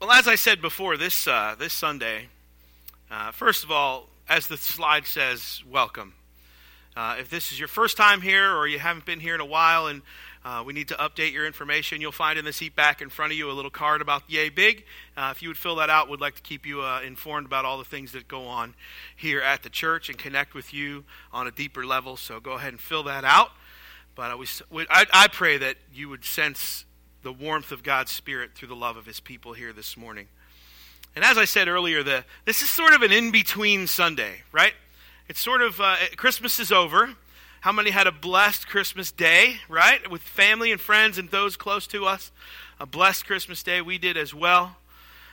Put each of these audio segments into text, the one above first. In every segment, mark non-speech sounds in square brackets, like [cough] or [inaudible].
Well, as I said before, this, uh, this Sunday, uh, first of all, as the slide says, welcome. Uh, if this is your first time here or you haven't been here in a while and uh, we need to update your information, you'll find in the seat back in front of you a little card about Yay Big. Uh, if you would fill that out, we'd like to keep you uh, informed about all the things that go on here at the church and connect with you on a deeper level. So go ahead and fill that out. But I, I pray that you would sense the warmth of God's Spirit through the love of His people here this morning. And as I said earlier, the, this is sort of an in between Sunday, right? It's sort of, uh, Christmas is over. How many had a blessed Christmas day, right? With family and friends and those close to us. A blessed Christmas day. We did as well.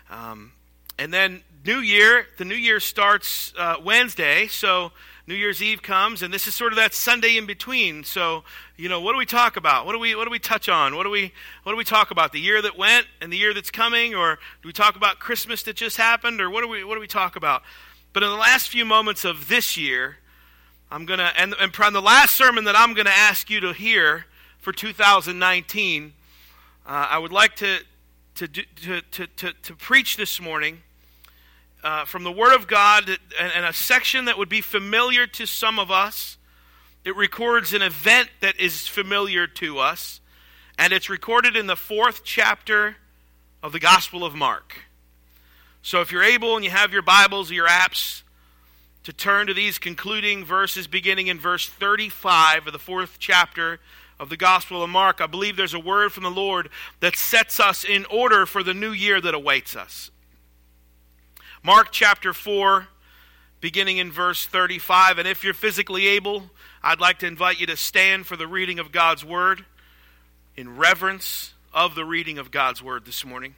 Um, and then New Year, the New Year starts uh, Wednesday. So New Year's Eve comes, and this is sort of that Sunday in between. So, you know, what do we talk about? What do we what do we touch on? What do we what do we talk about? The year that went and the year that's coming, or do we talk about Christmas that just happened, or what do we what do we talk about? But in the last few moments of this year, I'm gonna and and the last sermon that I'm gonna ask you to hear for 2019, uh, I would like to to, to to to to preach this morning uh, from the Word of God and, and a section that would be familiar to some of us. It records an event that is familiar to us, and it's recorded in the fourth chapter of the Gospel of Mark. So if you're able and you have your Bibles or your apps to turn to these concluding verses beginning in verse 35 of the fourth chapter of the Gospel of Mark, I believe there's a word from the Lord that sets us in order for the new year that awaits us. Mark chapter 4, beginning in verse 35. And if you're physically able, I'd like to invite you to stand for the reading of God's Word in reverence of the reading of God's Word this morning.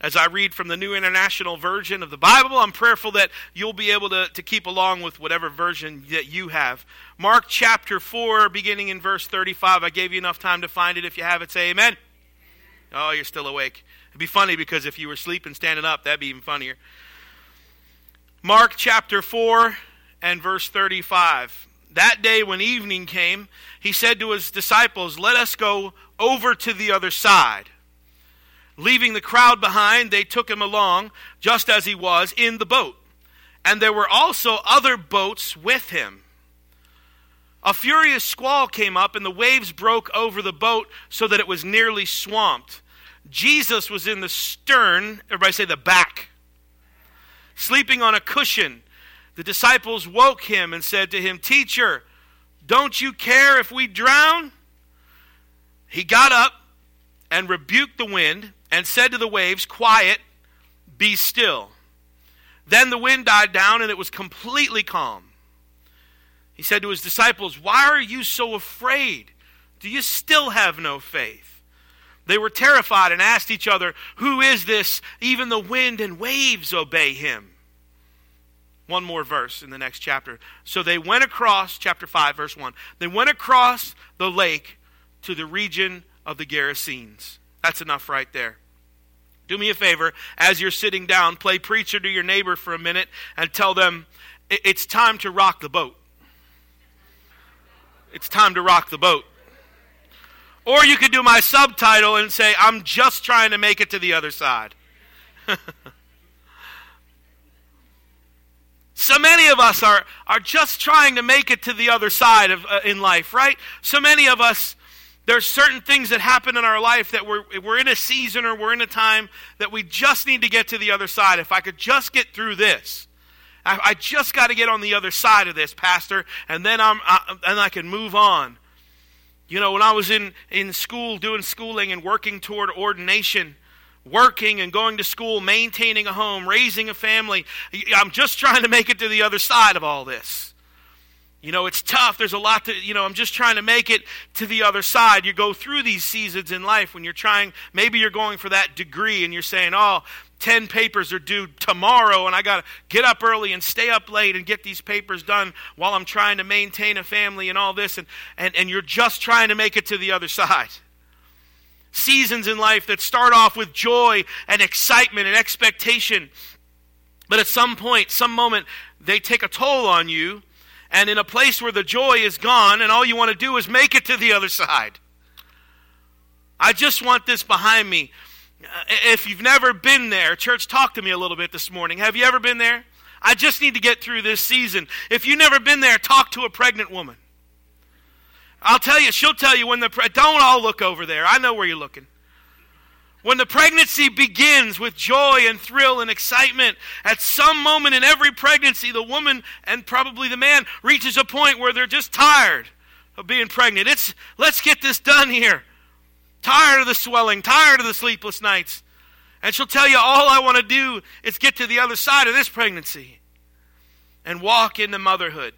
As I read from the New International Version of the Bible, I'm prayerful that you'll be able to, to keep along with whatever version that you have. Mark chapter 4, beginning in verse 35. I gave you enough time to find it. If you have it, say amen. Oh, you're still awake. It'd be funny because if you were sleeping standing up, that'd be even funnier. Mark chapter 4 and verse 35. That day when evening came, he said to his disciples, Let us go over to the other side. Leaving the crowd behind, they took him along, just as he was, in the boat. And there were also other boats with him. A furious squall came up, and the waves broke over the boat so that it was nearly swamped. Jesus was in the stern, everybody say the back, sleeping on a cushion. The disciples woke him and said to him, Teacher, don't you care if we drown? He got up and rebuked the wind and said to the waves, Quiet, be still. Then the wind died down and it was completely calm. He said to his disciples, Why are you so afraid? Do you still have no faith? They were terrified and asked each other, Who is this? Even the wind and waves obey him. One more verse in the next chapter. So they went across, chapter 5, verse 1. They went across the lake to the region of the Gerasenes. That's enough right there. Do me a favor, as you're sitting down, play preacher to your neighbor for a minute and tell them it's time to rock the boat. It's time to rock the boat. Or you could do my subtitle and say, I'm just trying to make it to the other side. [laughs] so many of us are, are just trying to make it to the other side of, uh, in life, right? So many of us, there's certain things that happen in our life that we're, we're in a season or we're in a time that we just need to get to the other side. If I could just get through this. I, just got to get on the other side of this, Pastor, and then I'm, I, and I can move on. You know, when I was in, in school doing schooling and working toward ordination, working and going to school, maintaining a home, raising a family, I'm just trying to make it to the other side of all this. You know, it's tough. There's a lot to, you know, I'm just trying to make it to the other side. You go through these seasons in life when you're trying, maybe you're going for that degree and you're saying, oh, 10 papers are due tomorrow and I got to get up early and stay up late and get these papers done while I'm trying to maintain a family and all this and, and, and you're just trying to make it to the other side. Seasons in life that start off with joy and excitement and expectation, but at some point, some moment, they take a toll on you and in a place where the joy is gone and all you want to do is make it to the other side. I just want this behind me. Uh, if you've never been there, church, talk to me a little bit this morning. Have you ever been there? I just need to get through this season. If you've never been there, talk to a pregnant woman. I'll tell you, she'll tell you when the, don't all look over there. I know where you're looking. When the pregnancy begins with joy and thrill and excitement, at some moment in every pregnancy, the woman and probably the man reaches a point where they're just tired of being pregnant. It's, let's get this done here. Tired of the swelling, tired of the sleepless nights. And she'll tell you, all I want to do is get to the other side of this pregnancy and walk into motherhood.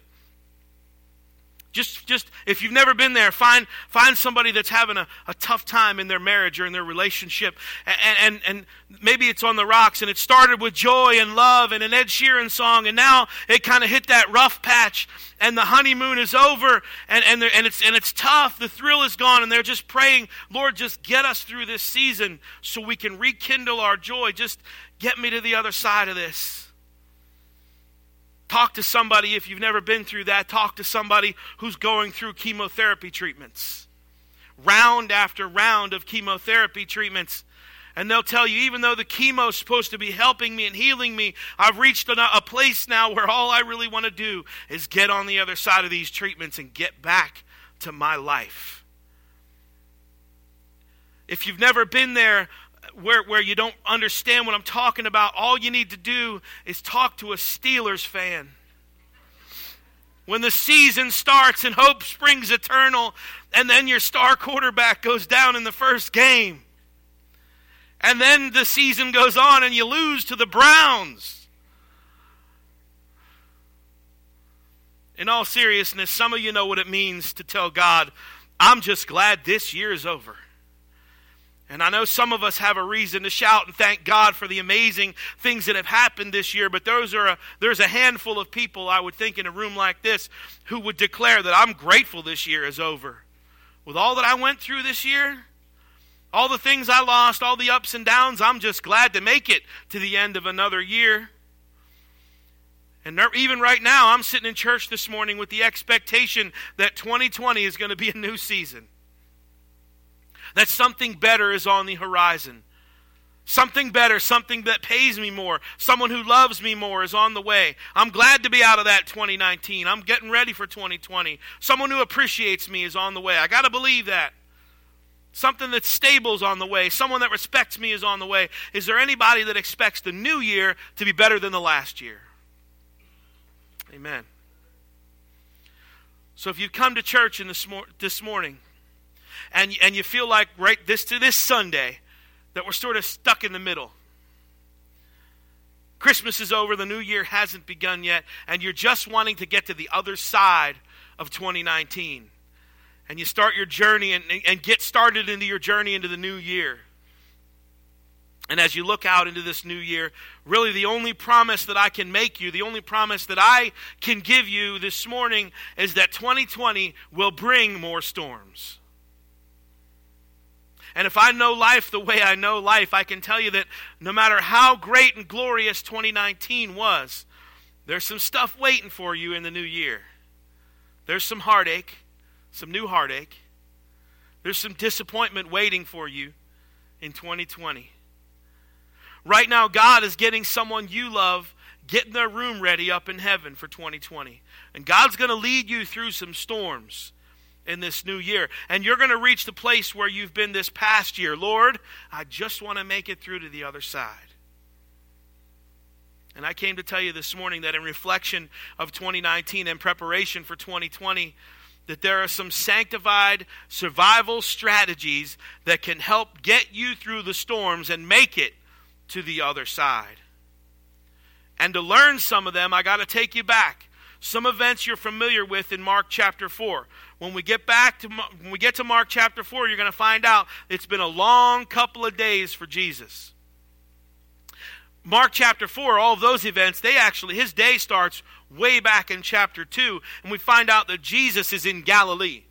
Just, just if you've never been there, find, find somebody that's having a, a tough time in their marriage or in their relationship. And, and, and maybe it's on the rocks and it started with joy and love and an Ed Sheeran song, and now it kind of hit that rough patch and the honeymoon is over and, and, and, it's, and it's tough. The thrill is gone, and they're just praying, Lord, just get us through this season so we can rekindle our joy. Just get me to the other side of this. Talk to somebody if you've never been through that. Talk to somebody who's going through chemotherapy treatments. Round after round of chemotherapy treatments. And they'll tell you, even though the chemo is supposed to be helping me and healing me, I've reached a, place now where all I really want to do is get on the other side of these treatments and get back to my life. If you've never been there, where, where you don't understand what I'm talking about, all you need to do is talk to a Steelers fan. When the season starts and hope springs eternal, and then your star quarterback goes down in the first game, and then the season goes on and you lose to the Browns. In all seriousness, some of you know what it means to tell God, I'm just glad this year is over. And I know some of us have a reason to shout and thank God for the amazing things that have happened this year, but those are a, there's a handful of people, I would think, in a room like this who would declare that I'm grateful this year is over. With all that I went through this year, all the things I lost, all the ups and downs, I'm just glad to make it to the end of another year. And even right now, I'm sitting in church this morning with the expectation that 2020 is going to be a new season that something better is on the horizon. Something better, something that pays me more, someone who loves me more is on the way. I'm glad to be out of that 2019. I'm getting ready for 2020. Someone who appreciates me is on the way. I got to believe that. Something that's stable is on the way. Someone that respects me is on the way. Is there anybody that expects the new year to be better than the last year? Amen. So if you come to church in this, mor- this morning, and, and you feel like right this to this Sunday that we're sort of stuck in the middle. Christmas is over, the new year hasn't begun yet, and you're just wanting to get to the other side of 2019. And you start your journey and, and get started into your journey into the new year. And as you look out into this new year, really the only promise that I can make you, the only promise that I can give you this morning is that 2020 will bring more storms. And if I know life the way I know life, I can tell you that no matter how great and glorious 2019 was, there's some stuff waiting for you in the new year. There's some heartache, some new heartache. There's some disappointment waiting for you in 2020. Right now, God is getting someone you love getting their room ready up in heaven for 2020. And God's going to lead you through some storms in this new year. And you're going to reach the place where you've been this past year. Lord, I just want to make it through to the other side. And I came to tell you this morning that in reflection of 2019 and preparation for 2020, that there are some sanctified survival strategies that can help get you through the storms and make it to the other side. And to learn some of them, I got to take you back. Some events you're familiar with in Mark chapter 4 when we get back to when we get to Mark chapter 4, you're going to find out it's been a long couple of days for Jesus. Mark chapter 4, all of those events, they actually his day starts way back in chapter 2, and we find out that Jesus is in Galilee.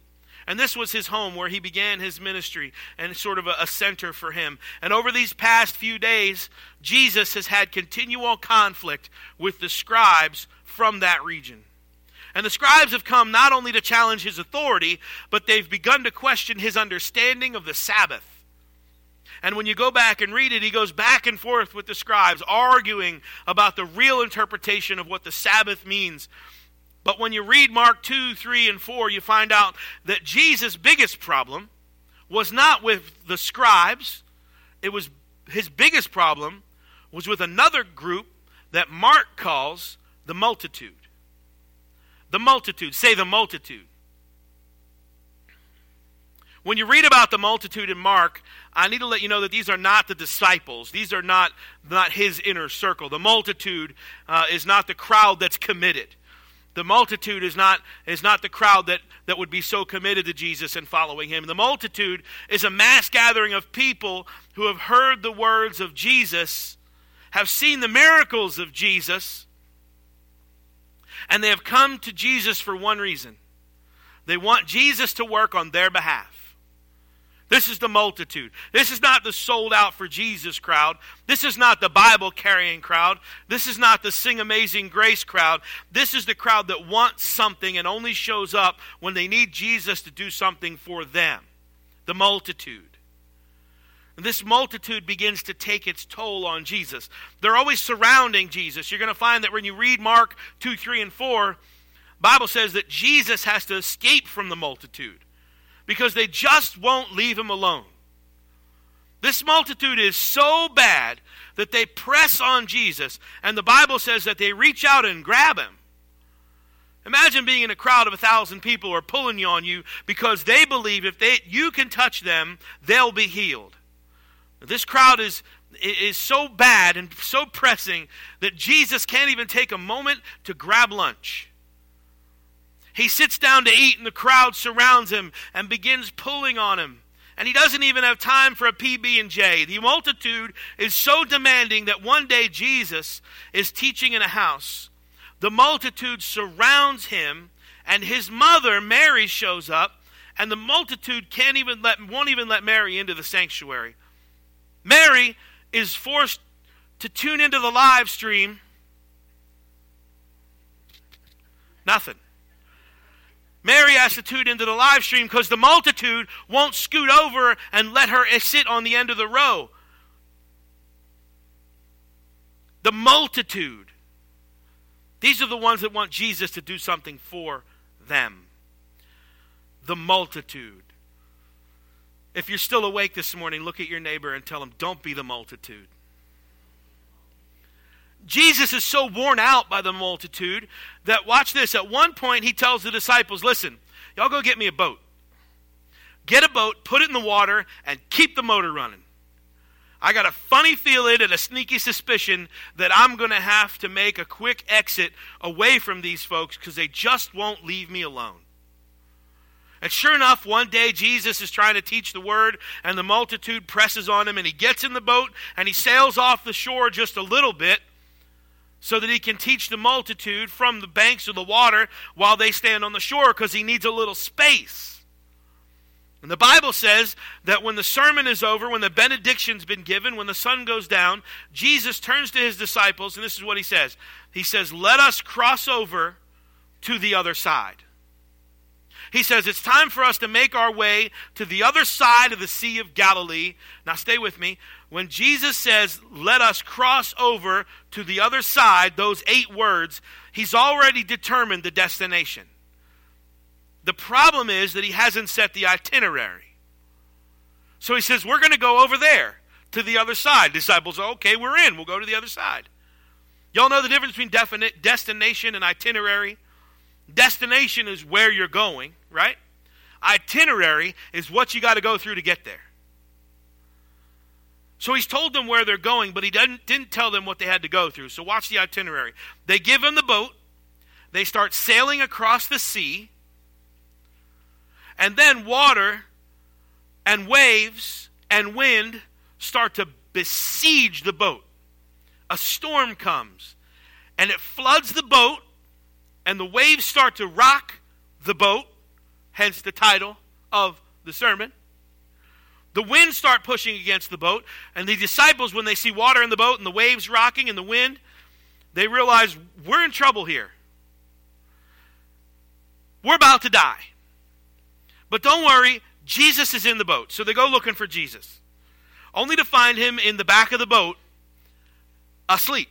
And this was his home where he began his ministry and sort of a, a, center for him. And over these past few days, Jesus has had continual conflict with the scribes from that region. And the scribes have come not only to challenge his authority, but they've begun to question his understanding of the Sabbath. And when you go back and read it, he goes back and forth with the scribes, arguing about the real interpretation of what the Sabbath means. But when you read Mark 2, 3, and 4, you find out that Jesus' biggest problem was not with the scribes. It was his biggest problem was with another group that Mark calls the multitude. The multitude. Say the multitude. When you read about the multitude in Mark, I need to let you know that these are not the disciples. These are not, not his inner circle. The multitude uh, is not the crowd that's committed. The multitude is not, is not the crowd that, that would be so committed to Jesus and following him. The multitude is a mass gathering of people who have heard the words of Jesus, have seen the miracles of Jesus, and they have come to Jesus for one reason they want Jesus to work on their behalf. This is the multitude. This is not the sold out for Jesus crowd. This is not the Bible carrying crowd. This is not the sing amazing grace crowd. This is the crowd that wants something and only shows up when they need Jesus to do something for them. The multitude. This multitude begins to take its toll on Jesus. They're always surrounding Jesus. You're going to find that when you read Mark 2, 3, and 4, Bible says that Jesus has to escape from the multitude because they just won't leave him alone. This multitude is so bad that they press on Jesus, and the Bible says that they reach out and grab him. Imagine being in a crowd of a thousand people who are pulling you on you because they believe if they, you can touch them, they'll be healed. This crowd is, is so bad and so pressing that Jesus can't even take a moment to grab lunch. He sits down to eat, and the crowd surrounds him and begins pulling on him. And he doesn't even have time for a PB and J. The multitude is so demanding that one day Jesus is teaching in a house. The multitude surrounds him, and his mother Mary shows up, and the multitude can't even let won't even let Mary into the sanctuary. Mary is forced to tune into the live stream. Nothing. Mary has to tune into the live stream because the multitude won't scoot over and let her sit on the end of the row. The multitude. These are the ones that want Jesus to do something for them. The multitude. If you're still awake this morning, look at your neighbor and tell him, don't be the multitude. Jesus is so worn out by the multitude that, watch this, at one point he tells the disciples, Listen, y'all go get me a boat. Get a boat, put it in the water, and keep the motor running. I got a funny feeling and a sneaky suspicion that I'm going to have to make a quick exit away from these folks because they just won't leave me alone. And sure enough, one day Jesus is trying to teach the word, and the multitude presses on him, and he gets in the boat and he sails off the shore just a little bit so that he can teach the multitude from the banks of the water while they stand on the shore because he needs a little space. And the Bible says that when the sermon is over, when the benediction's been given, when the sun goes down, Jesus turns to his disciples, and this is what he says He says, Let us cross over to the other side. He says, It's time for us to make our way to the other side of the Sea of Galilee. Now, stay with me when Jesus says, let us cross over to the other side, those eight words, he's already determined the destination. The problem is that he hasn't set the itinerary. So he says, we're going to go over there to the other side. Disciples, okay, we're in. We'll go to the other side. Y'all know the difference between destination and itinerary? Destination is where you're going, right? Itinerary is what you got to go through to get there. So he's told them where they're going, but he didn't, didn't tell them what they had to go through. So watch the itinerary. They give him the boat, they start sailing across the sea, and then water and waves and wind start to besiege the boat. A storm comes, and it floods the boat, and the waves start to rock the boat, hence the title of the sermon. The winds start pushing against the boat, and the disciples, when they see water in the boat and the waves rocking and the wind, they realize we're in trouble here. We're about to die. But don't worry, Jesus is in the boat. So they go looking for Jesus. only to find him in the back of the boat asleep.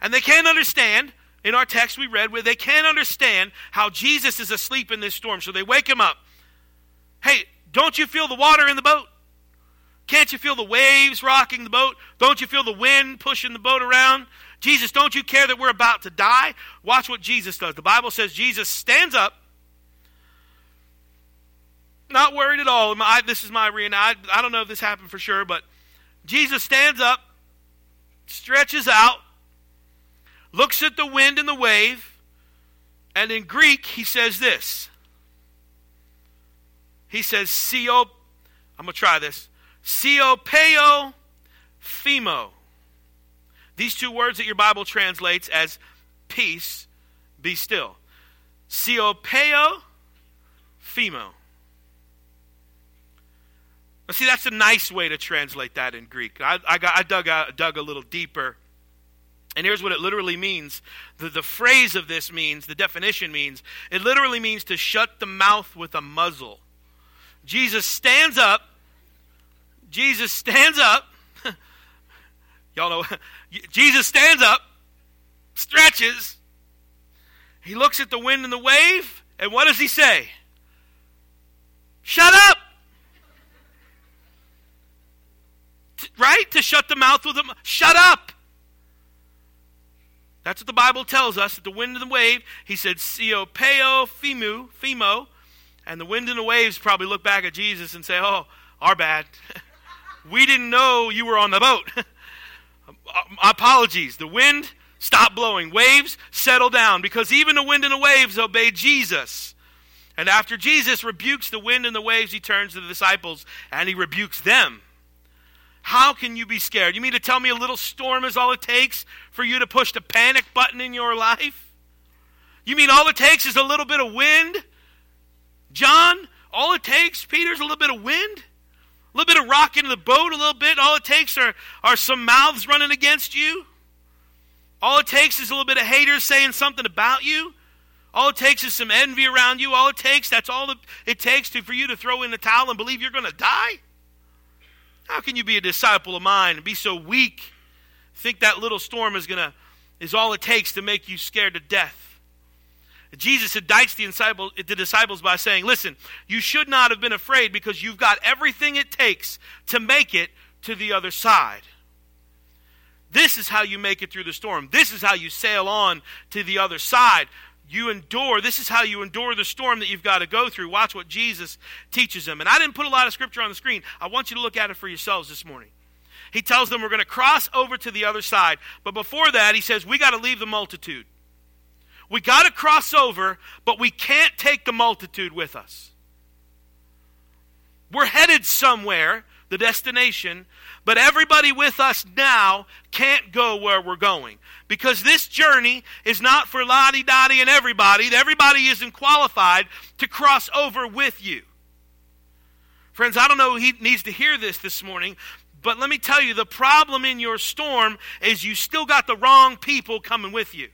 And they can't understand, in our text we read, where they can't understand how Jesus is asleep in this storm. So they wake him up. Hey, don't you feel the water in the boat? Can't you feel the waves rocking the boat? Don't you feel the wind pushing the boat around? Jesus, don't you care that we're about to die? Watch what Jesus does. The Bible says Jesus stands up, not worried at all. This is my arena. I, I don't know if this happened for sure, but Jesus stands up, stretches out, looks at the wind and the wave, and in Greek, he says this. He says, Sio, I'm going to try this. Siopeo phemo. These two words that your Bible translates as peace, be still. Siopeo phemo. Now, see, that's a nice way to translate that in Greek. I, I, got, I dug, out, dug a little deeper. And here's what it literally means. The, the phrase of this means, the definition means, it literally means to shut the mouth with a muzzle. Jesus stands up. Jesus stands up. [laughs] Y'all know. [laughs] Jesus stands up, stretches. He looks at the wind and the wave, and what does he say? Shut up! right? To shut the mouth with them. Shut up! That's what the Bible tells us. That the wind and the wave, he said, Siopeo fimu, fimo. And the wind and the waves probably look back at Jesus and say, Oh, our bad. [laughs] we didn't know you were on the boat. [laughs] Uh, apologies. The wind stopped blowing. Waves settle down because even the wind and the waves obey Jesus. And after Jesus rebukes the wind and the waves, he turns to the disciples and he rebukes them. How can you be scared? You mean to tell me a little storm is all it takes for you to push the panic button in your life? You mean all it takes is a little bit of wind? John, all it takes, Peter, is a little bit of wind? A little bit of rock into the boat, a little bit. All it takes are, are some mouths running against you. All it takes is a little bit of haters saying something about you. All it takes is some envy around you. All it takes, that's all it takes to, for you to throw in the towel and believe you're going to die. How can you be a disciple of mine and be so weak? Think that little storm is gonna is all it takes to make you scared to death. Jesus indicts the, the disciples by saying, Listen, you should not have been afraid because you've got everything it takes to make it to the other side. This is how you make it through the storm. This is how you sail on to the other side you endure. This is how you endure the storm that you've got to go through. Watch what Jesus teaches them. And I didn't put a lot of scripture on the screen. I want you to look at it for yourselves this morning. He tells them we're going to cross over to the other side. But before that, he says we got to leave the multitude. We got to cross over, but we can't take the multitude with us. We're headed somewhere, the destination, but everybody with us now can't go where we're going. Because this journey is not for lottie dottie and everybody. Everybody isn't qualified to cross over with you. Friends, I don't know who needs to hear this this morning, but let me tell you the problem in your storm is you still got the wrong people coming with you.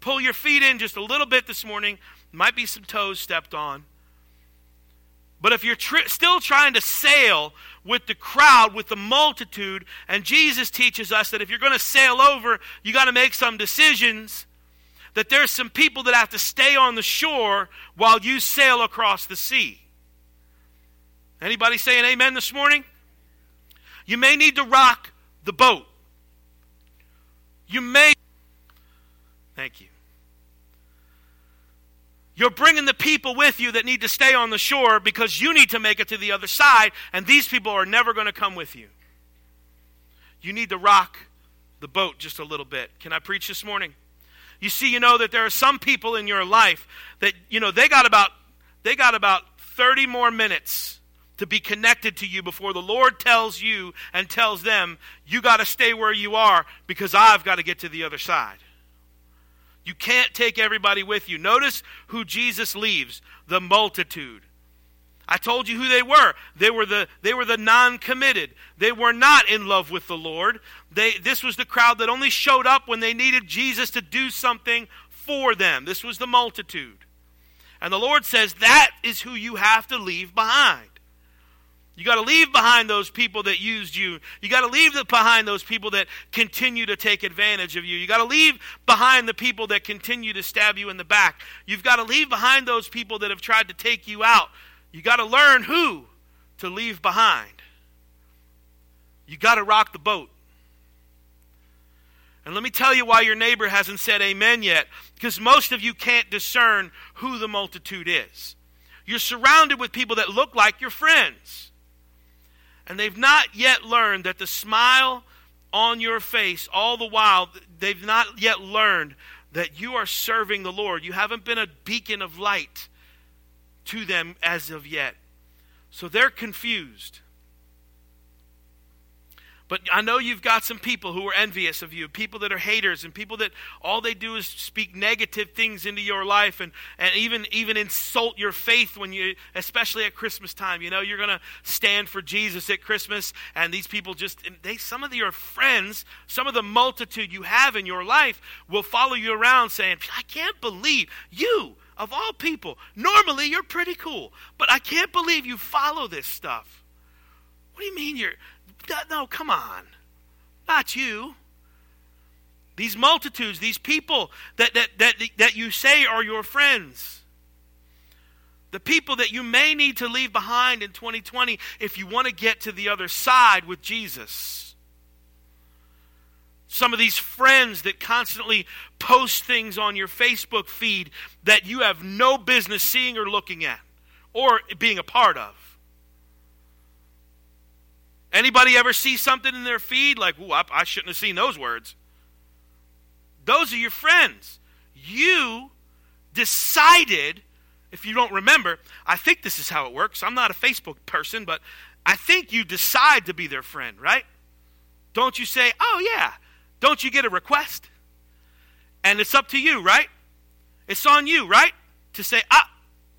Pull your feet in just a little bit this morning. Might be some toes stepped on. But if you're tr- still trying to sail with the crowd, with the multitude, and Jesus teaches us that if you're going to sail over, you got to make some decisions. That there's some people that have to stay on the shore while you sail across the sea. Anybody saying amen this morning? You may need to rock the boat. You may. Thank you. You're bringing the people with you that need to stay on the shore because you need to make it to the other side, and these people are never going to come with you. You need to rock the boat just a little bit. Can I preach this morning? You see, you know that there are some people in your life that, you know, they got about they got about 30 more minutes to be connected to you before the Lord tells you and tells them, you got to stay where you are because I've got to get to the other side. You can't take everybody with you. Notice who Jesus leaves the multitude. I told you who they were. They were the, they were the non committed. They were not in love with the Lord. They, this was the crowd that only showed up when they needed Jesus to do something for them. This was the multitude. And the Lord says that is who you have to leave behind. You got to leave behind those people that used you. You got to leave behind those people that continue to take advantage of you. You got to leave behind the people that continue to stab you in the back. You've got to leave behind those people that have tried to take you out. You got to learn who to leave behind. You got to rock the boat. And let me tell you why your neighbor hasn't said amen yet. Because most of you can't discern who the multitude is. You're surrounded with people that look like your friends. And they've not yet learned that the smile on your face, all the while, they've not yet learned that you are serving the Lord. You haven't been a beacon of light to them as of yet. So they're confused. But I know you've got some people who are envious of you, people that are haters, and people that all they do is speak negative things into your life and, and even, even insult your faith when you, especially at Christmas time. You know, you're going to stand for Jesus at Christmas, and these people just, they, some of your friends, some of the multitude you have in your life will follow you around saying, I can't believe you, of all people, normally you're pretty cool, but I can't believe you follow this stuff. What do you mean you're no, come on. Not you. These multitudes, these people that, that, that, that you say are your friends. The people that you may need to leave behind in 2020 if you want to get to the other side with Jesus. Some of these friends that constantly post things on your Facebook feed that you have no business seeing or looking at or being a part of. Anybody ever see something in their feed like, ooh, I, I shouldn't have seen those words? Those are your friends. You decided, if you don't remember, I think this is how it works. I'm not a Facebook person, but I think you decide to be their friend, right? Don't you say, oh, yeah. Don't you get a request? And it's up to you, right? It's on you, right? To say, ah,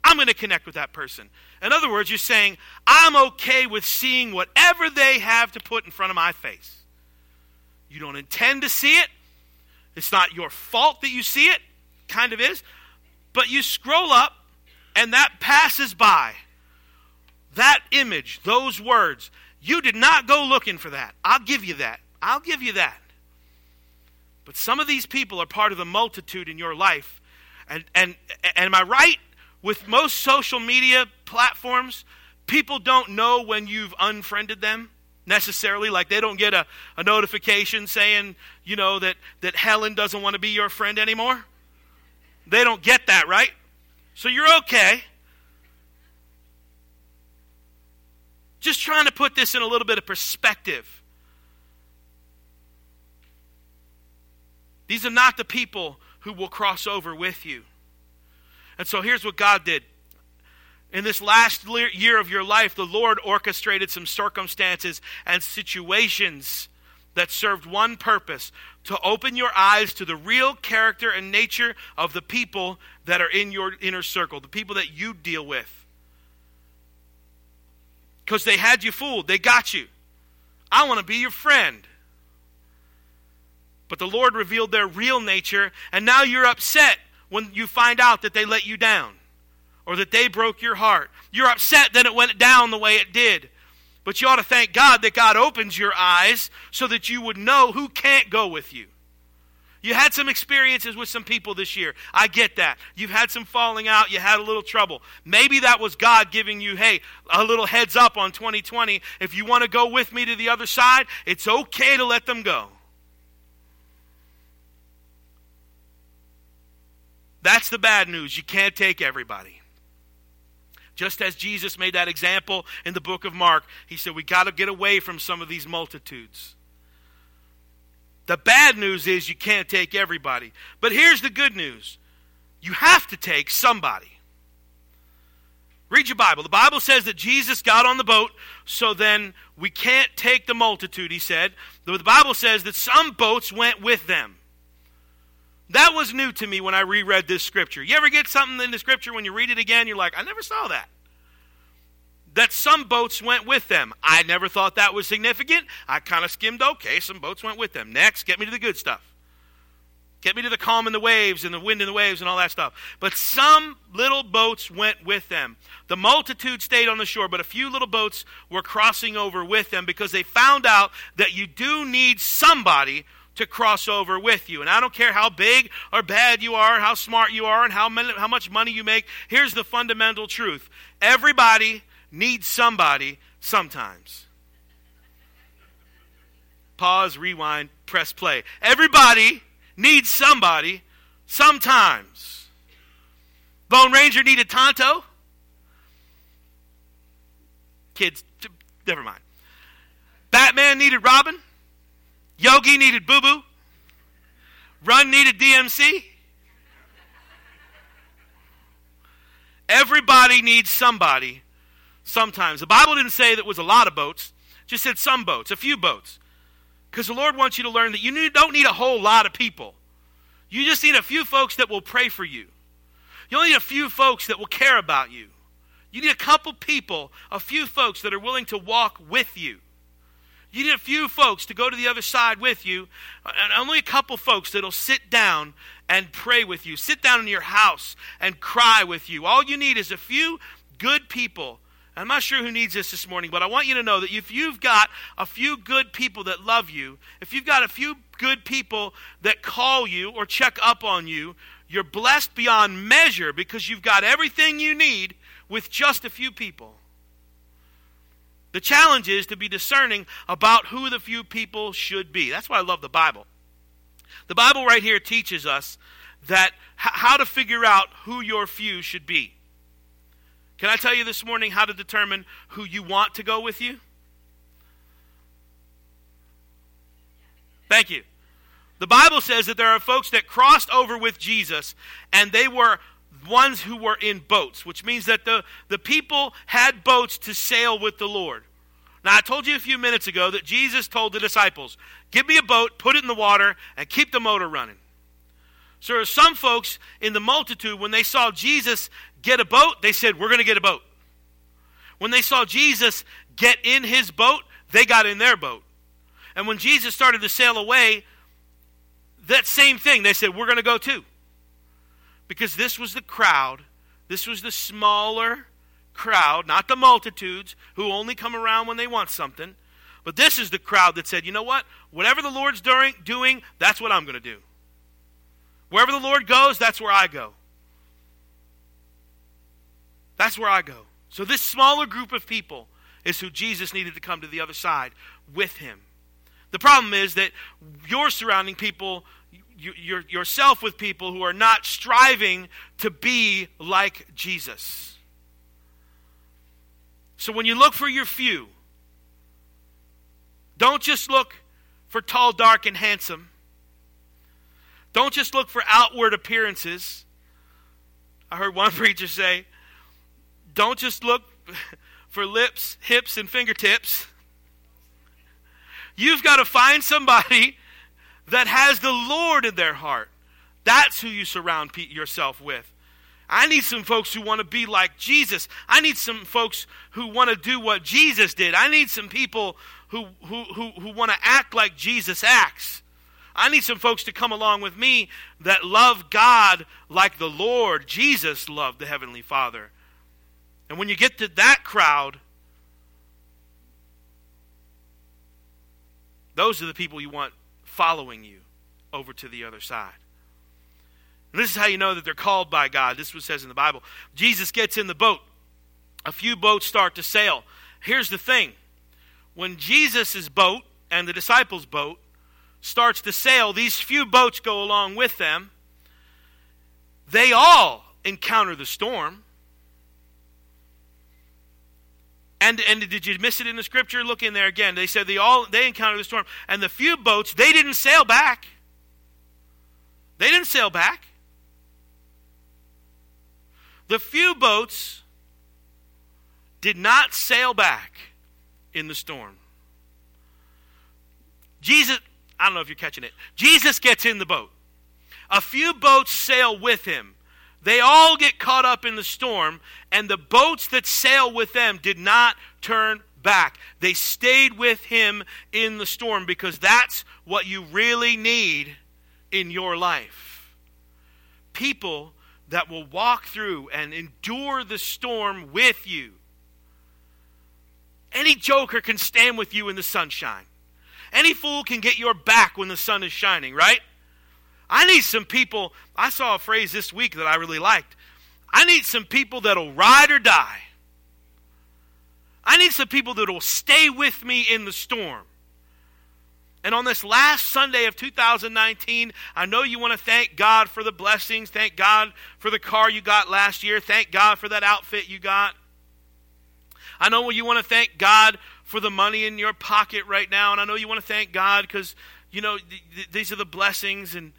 I'm going to connect with that person. In other words, you're saying, I'm okay with seeing whatever they have to put in front of my face. You don't intend to see it. It's not your fault that you see it, kind of is. But you scroll up, and that passes by. That image, those words, you did not go looking for that. I'll give you that. I'll give you that. But some of these people are part of the multitude in your life. And, and, and am I right? With most social media platforms, people don't know when you've unfriended them necessarily. Like they don't get a, a notification saying, you know, that, that Helen doesn't want to be your friend anymore. They don't get that, right? So you're okay. Just trying to put this in a little bit of perspective. These are not the people who will cross over with you. And so here's what God did. In this last year of your life, the Lord orchestrated some circumstances and situations that served one purpose to open your eyes to the real character and nature of the people that are in your inner circle, the people that you deal with. Because they had you fooled, they got you. I want to be your friend. But the Lord revealed their real nature, and now you're upset when you find out that they let you down or that they broke your heart. You're upset that it went down the way it did. But you ought to thank God that God opens your eyes so that you would know who can't go with you. You had some experiences with some people this year. I get that. You've had some falling out. You had a little trouble. Maybe that was God giving you, hey, a little heads up on 2020. If you want to go with me to the other side, it's okay to let them go. That's the bad news. You can't take everybody. Just as Jesus made that example in the book of Mark, he said, We got to get away from some of these multitudes. The bad news is you can't take everybody. But here's the good news you have to take somebody. Read your Bible. The Bible says that Jesus got on the boat, so then we can't take the multitude, he said. The Bible says that some boats went with them. That was new to me when I reread this scripture. You ever get something in the scripture when you read it again, you're like, I never saw that. That some boats went with them. I never thought that was significant. I kind of skimmed, okay, some boats went with them. Next, get me to the good stuff. Get me to the calm in the waves and the wind in the waves and all that stuff. But some little boats went with them. The multitude stayed on the shore, but a few little boats were crossing over with them because they found out that you do need somebody to cross over with you. And I don't care how big or bad you are, how smart you are, and how, many, how much money you make. Here's the fundamental truth everybody needs somebody sometimes. Pause, rewind, press play. Everybody needs somebody sometimes. Lone Ranger needed Tonto. Kids, never mind. Batman needed Robin. Yogi needed Boo Boo. Run needed DMC. Everybody needs somebody sometimes. The Bible didn't say that was a lot of boats, just said some boats, a few boats. Because the Lord wants you to learn that you don't need a whole lot of people. You just need a few folks that will pray for you. You only need a few folks that will care about you. You need a couple people, a few folks that are willing to walk with you. You need a few folks to go to the other side with you, and only a couple folks that'll sit down and pray with you. Sit down in your house and cry with you. All you need is a few good people. I'm not sure who needs this this morning, but I want you to know that if you've got a few good people that love you, if you've got a few good people that call you or check up on you, you're blessed beyond measure because you've got everything you need with just a few people. The challenge is to be discerning about who the few people should be. That's why I love the Bible. The Bible right here teaches us that how to figure out who your few should be. Can I tell you this morning how to determine who you want to go with you? Thank you. The Bible says that there are folks that crossed over with Jesus and they were ones who were in boats, which means that the, the people had boats to sail with the Lord. Now, I told you a few minutes ago that Jesus told the disciples, Give me a boat, put it in the water, and keep the motor running. So, there are some folks in the multitude, when they saw Jesus get a boat, they said, We're going to get a boat. When they saw Jesus get in his boat, they got in their boat. And when Jesus started to sail away, that same thing, they said, We're going to go too. Because this was the crowd, this was the smaller crowd, not the multitudes who only come around when they want something. But this is the crowd that said, you know what? Whatever the Lord's doing, doing that's what I'm going to do. Wherever the Lord goes, that's where I go. That's where I go. So, this smaller group of people is who Jesus needed to come to the other side with him. The problem is that you're surrounding people, you, yourself with people who are not striving to be like Jesus. So when you look for your few, don't just look for tall, dark, and handsome. Don't just look for outward appearances. I heard one [laughs] preacher say, don't just look [laughs] for lips, hips, and fingertips. You've got to find somebody that has the Lord in their heart. That's who you surround yourself with. I need some folks who want to be like Jesus. I need some folks who want to do what Jesus did. I need some people who, who, who, who want to act like Jesus acts. I need some folks to come along with me that love God like the Lord Jesus loved the Heavenly Father. And when you get to that crowd, those are the people you want following you over to the other side. And this is how you know that they're called by God. This is what says in the Bible. Jesus gets in the boat. A few boats start to sail. Here's the thing. When Jesus' boat and the disciples' boat starts to sail, these few boats go along with them. They all encounter the storm. And, and did you miss it in the scripture? Look in there again. They said they all they encountered the storm. And the few boats, they didn't sail back. They didn't sail back. The few boats did not sail back in the storm. Jesus, I don't know if you're catching it. Jesus gets in the boat. A few boats sail with him. They all get caught up in the storm, and the boats that sail with them did not turn back. They stayed with him in the storm because that's what you really need in your life. People that will walk through and endure the storm with you. Any joker can stand with you in the sunshine. Any fool can get your back when the sun is shining, right? I need some people. I saw a phrase this week that I really liked. I need some people that'll ride or die. I need some people that will stay with me in the storm. And on this last Sunday of 2019, I know you want to thank God for the blessings. Thank God for the car you got last year. Thank God for that outfit you got. I know you want to thank God for the money in your pocket right now. And I know you want to thank God because, you know, th- th- these are the blessings. And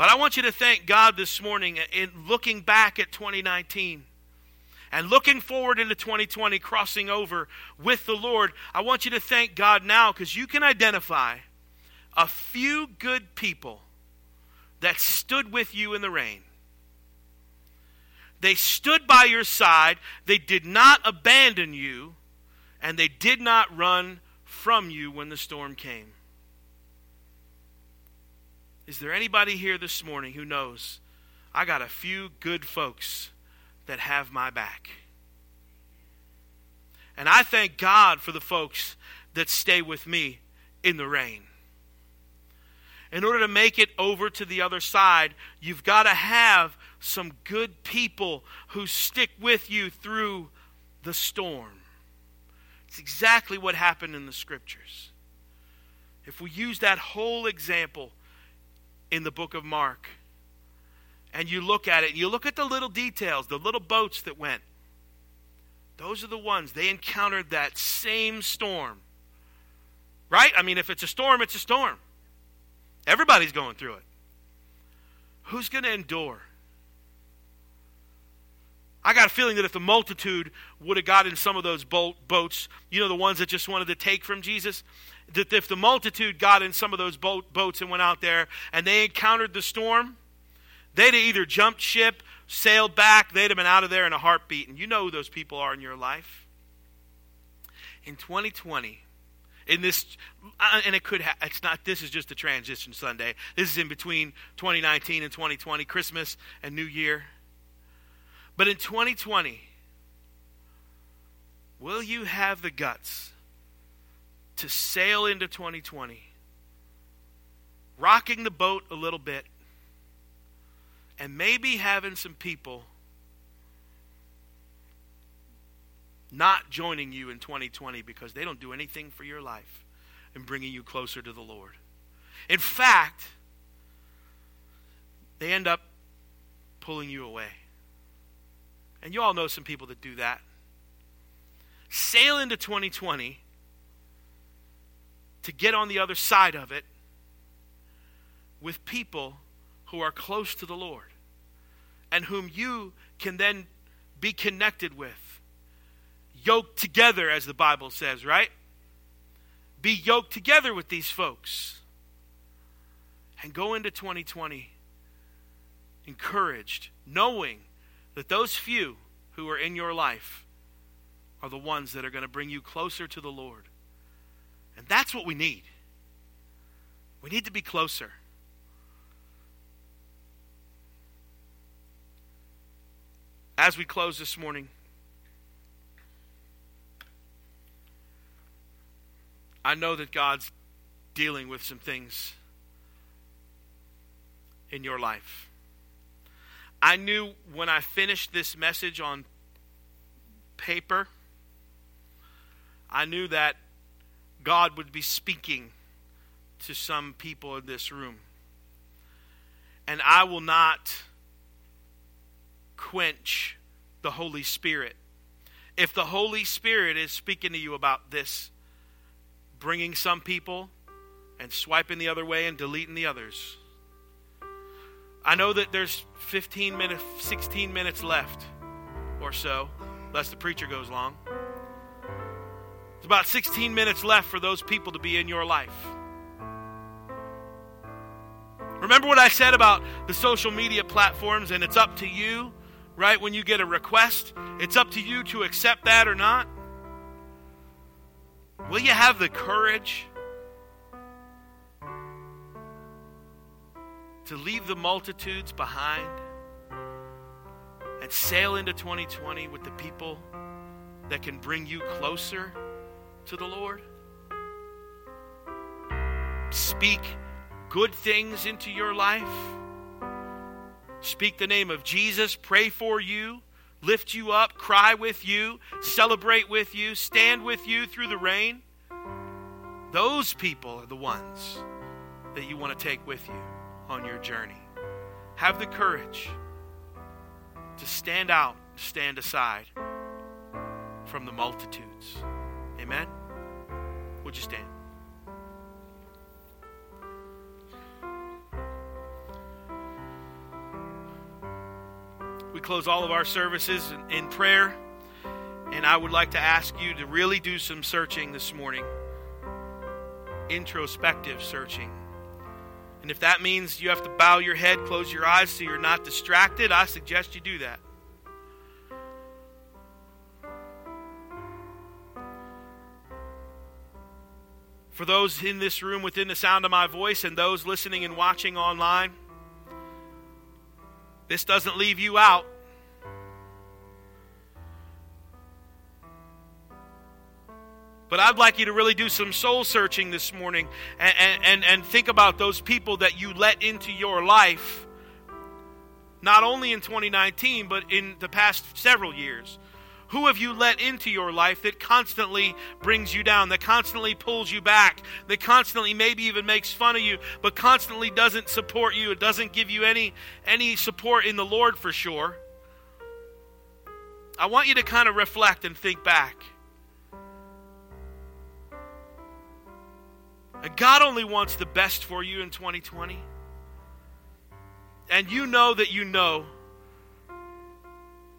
But I want you to thank God this morning in looking back at 2019 and looking forward into 2020, crossing over with the Lord, I want you to thank God now because you can identify a few good people that stood with you in the rain. They stood by your side, they did not abandon you, and they did not run from you when the storm came. Is there anybody here this morning who knows I got a few good folks that have my back. And I thank God for the folks that stay with me in the rain. In order to make it over to the other side, you've got to have some good people who stick with you through the storm. It's exactly what happened in the scriptures. If we use that whole example in the book of Mark, and you look at it, and you look at the little details, the little boats that went. Those are the ones, they encountered that same storm. Right? I mean, if it's a storm, it's a storm. Everybody's going through it. Who's going to endure? I got a feeling that if the multitude would have got in some of those boat, boats, you know, the ones that just wanted to take from Jesus, that if the multitude got in some of those boat, boats and went out there and they encountered the storm, They'd have either jumped ship, sailed back, they'd have been out of there in a heartbeat. And you know who those people are in your life. In 2020, in this, uh, and it could, ha- it's not, this is just a transition Sunday. This is in between 2019 and 2020, Christmas and New Year. But in 2020, will you have the guts to sail into 2020, rocking the boat a little bit? and maybe having some people not joining you in 2020 because they don't do anything for your life and bringing you closer to the Lord. In fact, they end up pulling you away. And you all know some people that do that. Sail into 2020 to get on the other side of it with people who are close to the Lord and whom you can then be connected with. Yoked together, as the Bible says, right? Be yoked together with these folks. And go into 2020 encouraged, knowing that those few who are in your life are the ones that are going to bring you closer to the Lord. And that's what we need. We need to be closer. As we close this morning, I know that God's dealing with some things in your life. I knew when I finished this message on paper, I knew that God would be speaking to some people in this room. And I will not quench the Holy Spirit. If the Holy Spirit is speaking to you about this, bringing some people and swiping the other way and deleting the others. I know that there's 15 minutes, 16 minutes left or so, unless the preacher goes long. About 16 minutes left for those people to be in your life. Remember what I said about the social media platforms, and it's up to you right? When you get a request, it's up to you to accept that or not. Will you have the courage to leave the multitudes behind and sail into 2020 with the people that can bring you closer to the Lord? Speak good things into your life. Speak the name of Jesus, pray for you, lift you up, cry with you, celebrate with you, stand with you through the rain. Those people are the ones that you want to take with you on your journey. Have the courage to stand out, stand aside from the multitudes. Amen? Would you stand? We close all of our services in, prayer, and I would like to ask you to really do some searching this morning, introspective searching. And if that means you have to bow your head, close your eyes so you're not distracted, I suggest you do that. For those in this room within the sound of my voice and those listening and watching online, this doesn't leave you out. But I'd like you to really do some soul searching this morning and, and, and think about those people that you let into your life, not only in 2019, but in the past several years. Who have you let into your life that constantly brings you down, that constantly pulls you back, that constantly maybe even makes fun of you, but constantly doesn't support you, it doesn't give you any, any support in the Lord for sure? I want you to kind of reflect and think back. God only wants the best for you in 2020. And you know that you know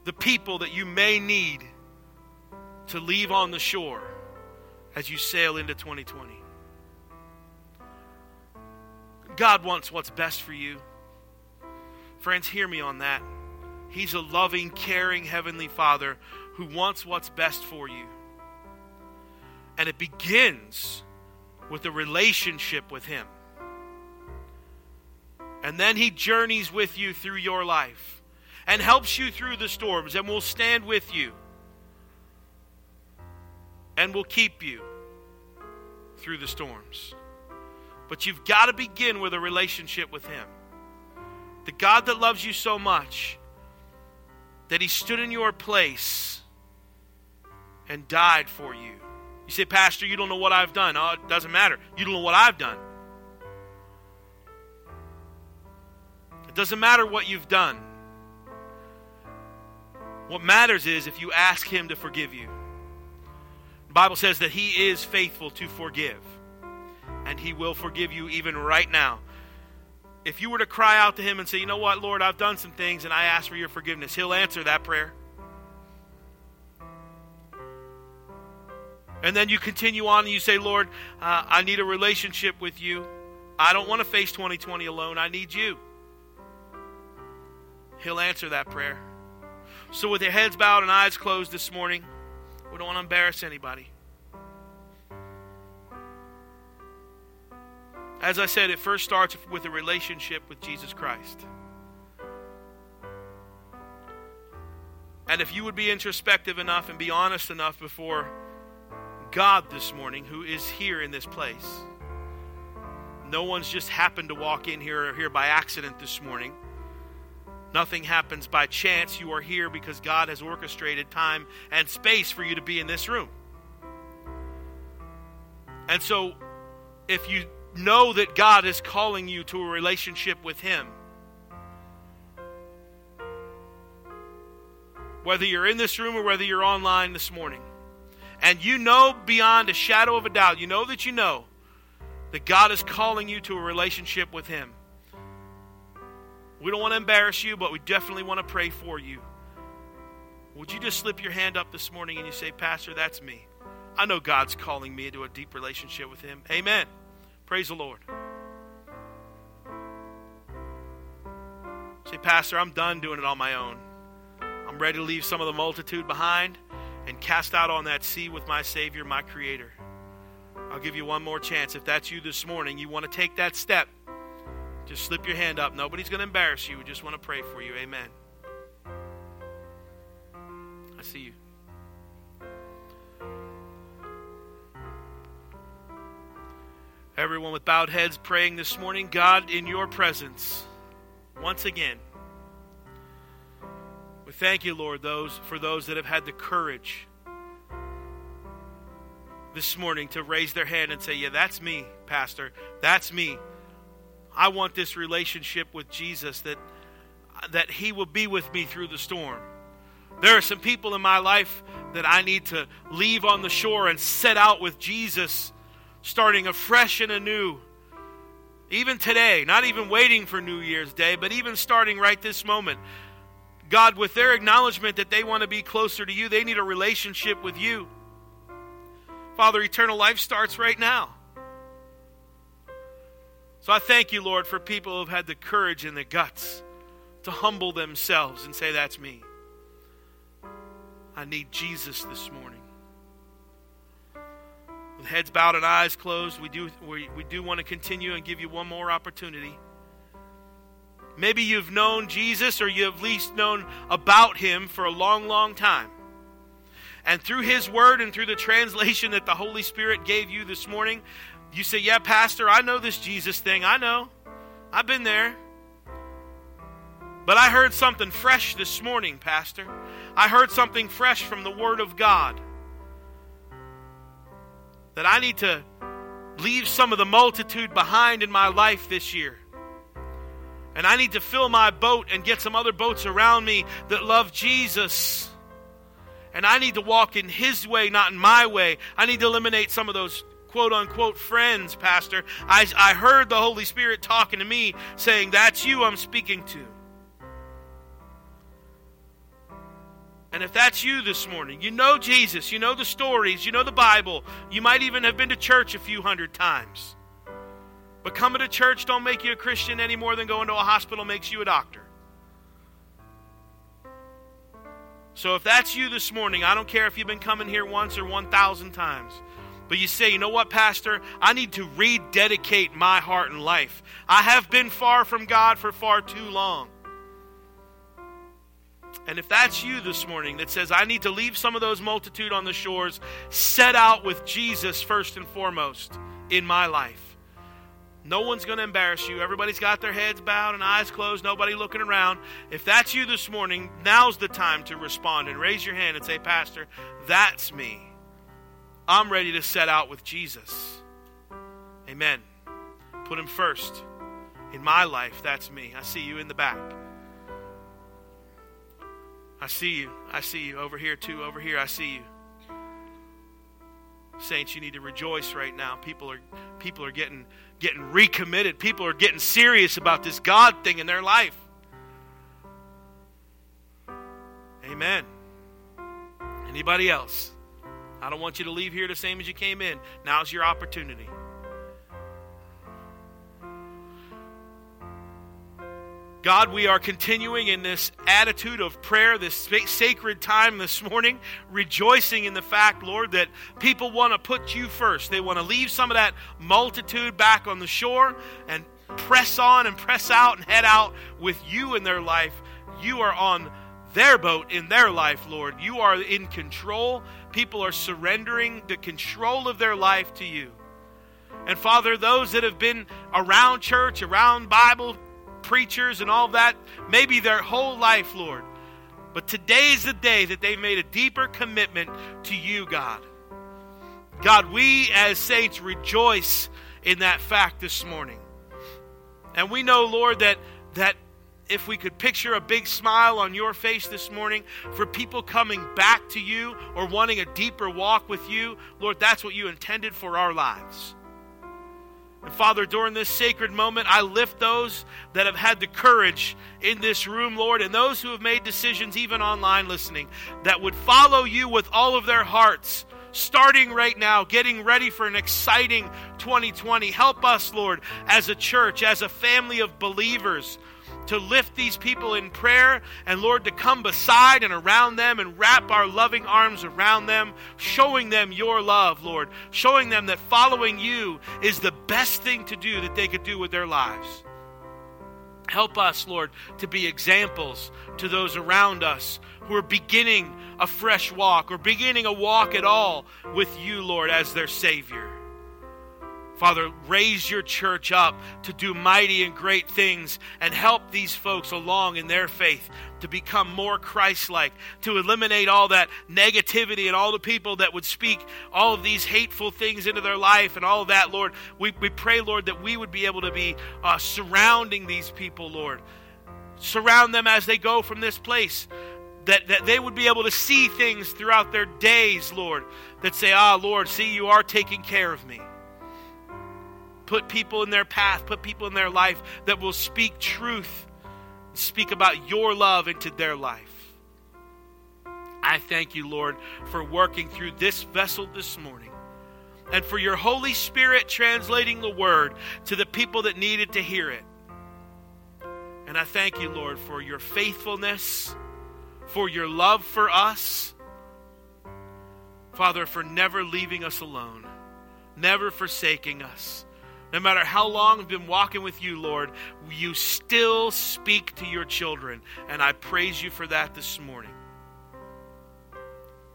the people that you may need to leave on the shore as you sail into 2020. God wants what's best for you. Friends, hear me on that. He's a loving, caring Heavenly Father who wants what's best for you. And it begins with a relationship with Him. And then He journeys with you through your life and helps you through the storms and will stand with you and will keep you through the storms. But you've got to begin with a relationship with Him. The God that loves you so much that He stood in your place and died for you you say, Pastor, you don't know what I've done. Oh, it doesn't matter. You don't know what I've done. It doesn't matter what you've done. What matters is if you ask Him to forgive you. The Bible says that He is faithful to forgive, and He will forgive you even right now. If you were to cry out to Him and say, You know what, Lord, I've done some things and I ask for your forgiveness, He'll answer that prayer. And then you continue on and you say, Lord, uh, I need a relationship with you. I don't want to face 2020 alone. I need you. He'll answer that prayer. So, with your heads bowed and eyes closed this morning, we don't want to embarrass anybody. As I said, it first starts with a relationship with Jesus Christ. And if you would be introspective enough and be honest enough before God this morning who is here in this place. No one's just happened to walk in here or here by accident this morning. Nothing happens by chance. You are here because God has orchestrated time and space for you to be in this room. And so, if you know that God is calling you to a relationship with Him, whether you're in this room or whether you're online this morning, and you know beyond a shadow of a doubt, you know that you know that God is calling you to a relationship with Him. We don't want to embarrass you, but we definitely want to pray for you. Would you just slip your hand up this morning and you say, Pastor, that's me. I know God's calling me into a deep relationship with Him. Amen. Praise the Lord. Say, Pastor, I'm done doing it on my own. I'm ready to leave some of the multitude behind and cast out on that sea with my Savior, my Creator. I'll give you one more chance. If that's you this morning, you want to take that step Just slip your hand up. Nobody's going to embarrass you. We just want to pray for you. Amen. I see you. Everyone with bowed heads praying this morning, God, in your presence, once again, we thank you, Lord, those for those that have had the courage this morning to raise their hand and say, Yeah, that's me, Pastor. That's me. I want this relationship with Jesus that that he will be with me through the storm. There are some people in my life that I need to leave on the shore and set out with Jesus, starting afresh and anew. Even today, not even waiting for New Year's Day, but even starting right this moment. God, with their acknowledgement that they want to be closer to you, they need a relationship with you. Father, eternal life starts right now. So I thank you, Lord, for people who have had the courage and the guts to humble themselves and say, That's me. I need Jesus this morning. With heads bowed and eyes closed, we do, we, we do want to continue and give you one more opportunity. Maybe you've known Jesus or you have at least known about him for a long, long time. And through his word and through the translation that the Holy Spirit gave you this morning, you say, Yeah, Pastor, I know this Jesus thing. I know. I've been there. But I heard something fresh this morning, Pastor. I heard something fresh from the Word of God. That I need to leave some of the multitude behind in my life this year. And I need to fill my boat and get some other boats around me that love Jesus. And I need to walk in His way, not in my way. I need to eliminate some of those quote unquote friends, Pastor. I, I heard the Holy Spirit talking to me saying, That's you I'm speaking to. And if that's you this morning, you know Jesus, you know the stories, you know the Bible, you might even have been to church a few hundred times. But coming to church don't make you a Christian any more than going to a hospital makes you a doctor. So if that's you this morning, I don't care if you've been coming here once or 1,000 times. But you say, you know what, Pastor? I need to rededicate my heart and life. I have been far from God for far too long. And if that's you this morning that says, I need to leave some of those multitude on the shores, set out with Jesus first and foremost in my life. No one's going to embarrass you. Everybody's got their heads bowed and eyes closed, nobody looking around. If that's you this morning, now's the time to respond and raise your hand and say, Pastor, that's me. I'm ready to set out with Jesus. Amen. Put him first. In my life, that's me. I see you in the back. I see you. I see you over here, too. Over here, I see you. Saints, you need to rejoice right now. People are people are getting getting recommitted. People are getting serious about this God thing in their life. Amen. Anybody else? I don't want you to leave here the same as you came in. Now's your opportunity. God, we are continuing in this attitude of prayer, this sacred time this morning, rejoicing in the fact, Lord, that people want to put you first. They want to leave some of that multitude back on the shore and press on and press out and head out with you in their life. You are on their boat in their life, Lord. You are in control. People are surrendering the control of their life to you. And Father, those that have been around church, around Bible, preachers and all that, maybe their whole life, Lord. But today is the day that they made a deeper commitment to you, God. God, we as saints rejoice in that fact this morning. And we know, Lord, that that if we could picture a big smile on your face this morning for people coming back to you or wanting a deeper walk with you, Lord, that's what you intended for our lives. And Father, during this sacred moment, I lift those that have had the courage in this room, Lord, and those who have made decisions, even online listening, that would follow you with all of their hearts, starting right now, getting ready for an exciting 2020. Help us, Lord, as a church, as a family of believers to lift these people in prayer and, Lord, to come beside and around them and wrap our loving arms around them, showing them your love, Lord, showing them that following you is the best thing to do that they could do with their lives. Help us, Lord, to be examples to those around us who are beginning a fresh walk or beginning a walk at all with you, Lord, as their Savior. Father, raise your church up to do mighty and great things and help these folks along in their faith to become more Christ like, to eliminate all that negativity and all the people that would speak all of these hateful things into their life and all of that, Lord. We, we pray, Lord, that we would be able to be uh, surrounding these people, Lord. Surround them as they go from this place. That, that they would be able to see things throughout their days, Lord, that say, Ah, Lord, see, you are taking care of me put people in their path, put people in their life that will speak truth, speak about your love into their life. I thank you, Lord, for working through this vessel this morning and for your Holy Spirit translating the word to the people that needed to hear it. And I thank you, Lord, for your faithfulness, for your love for us. Father, for never leaving us alone, never forsaking us. No matter how long I've been walking with you, Lord, you still speak to your children. And I praise you for that this morning.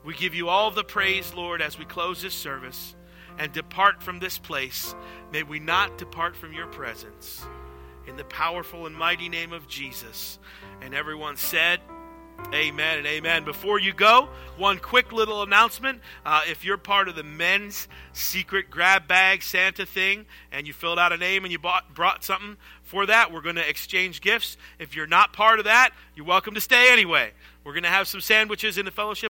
We give you all the praise, Lord, as we close this service and depart from this place. May we not depart from your presence. In the powerful and mighty name of Jesus. And everyone said, Amen and amen. Before you go, one quick little announcement. Uh, if you're part of the men's secret grab bag Santa thing and you filled out a name and you bought, brought something for that, we're going to exchange gifts. If you're not part of that, you're welcome to stay anyway. We're going to have some sandwiches in the fellowship.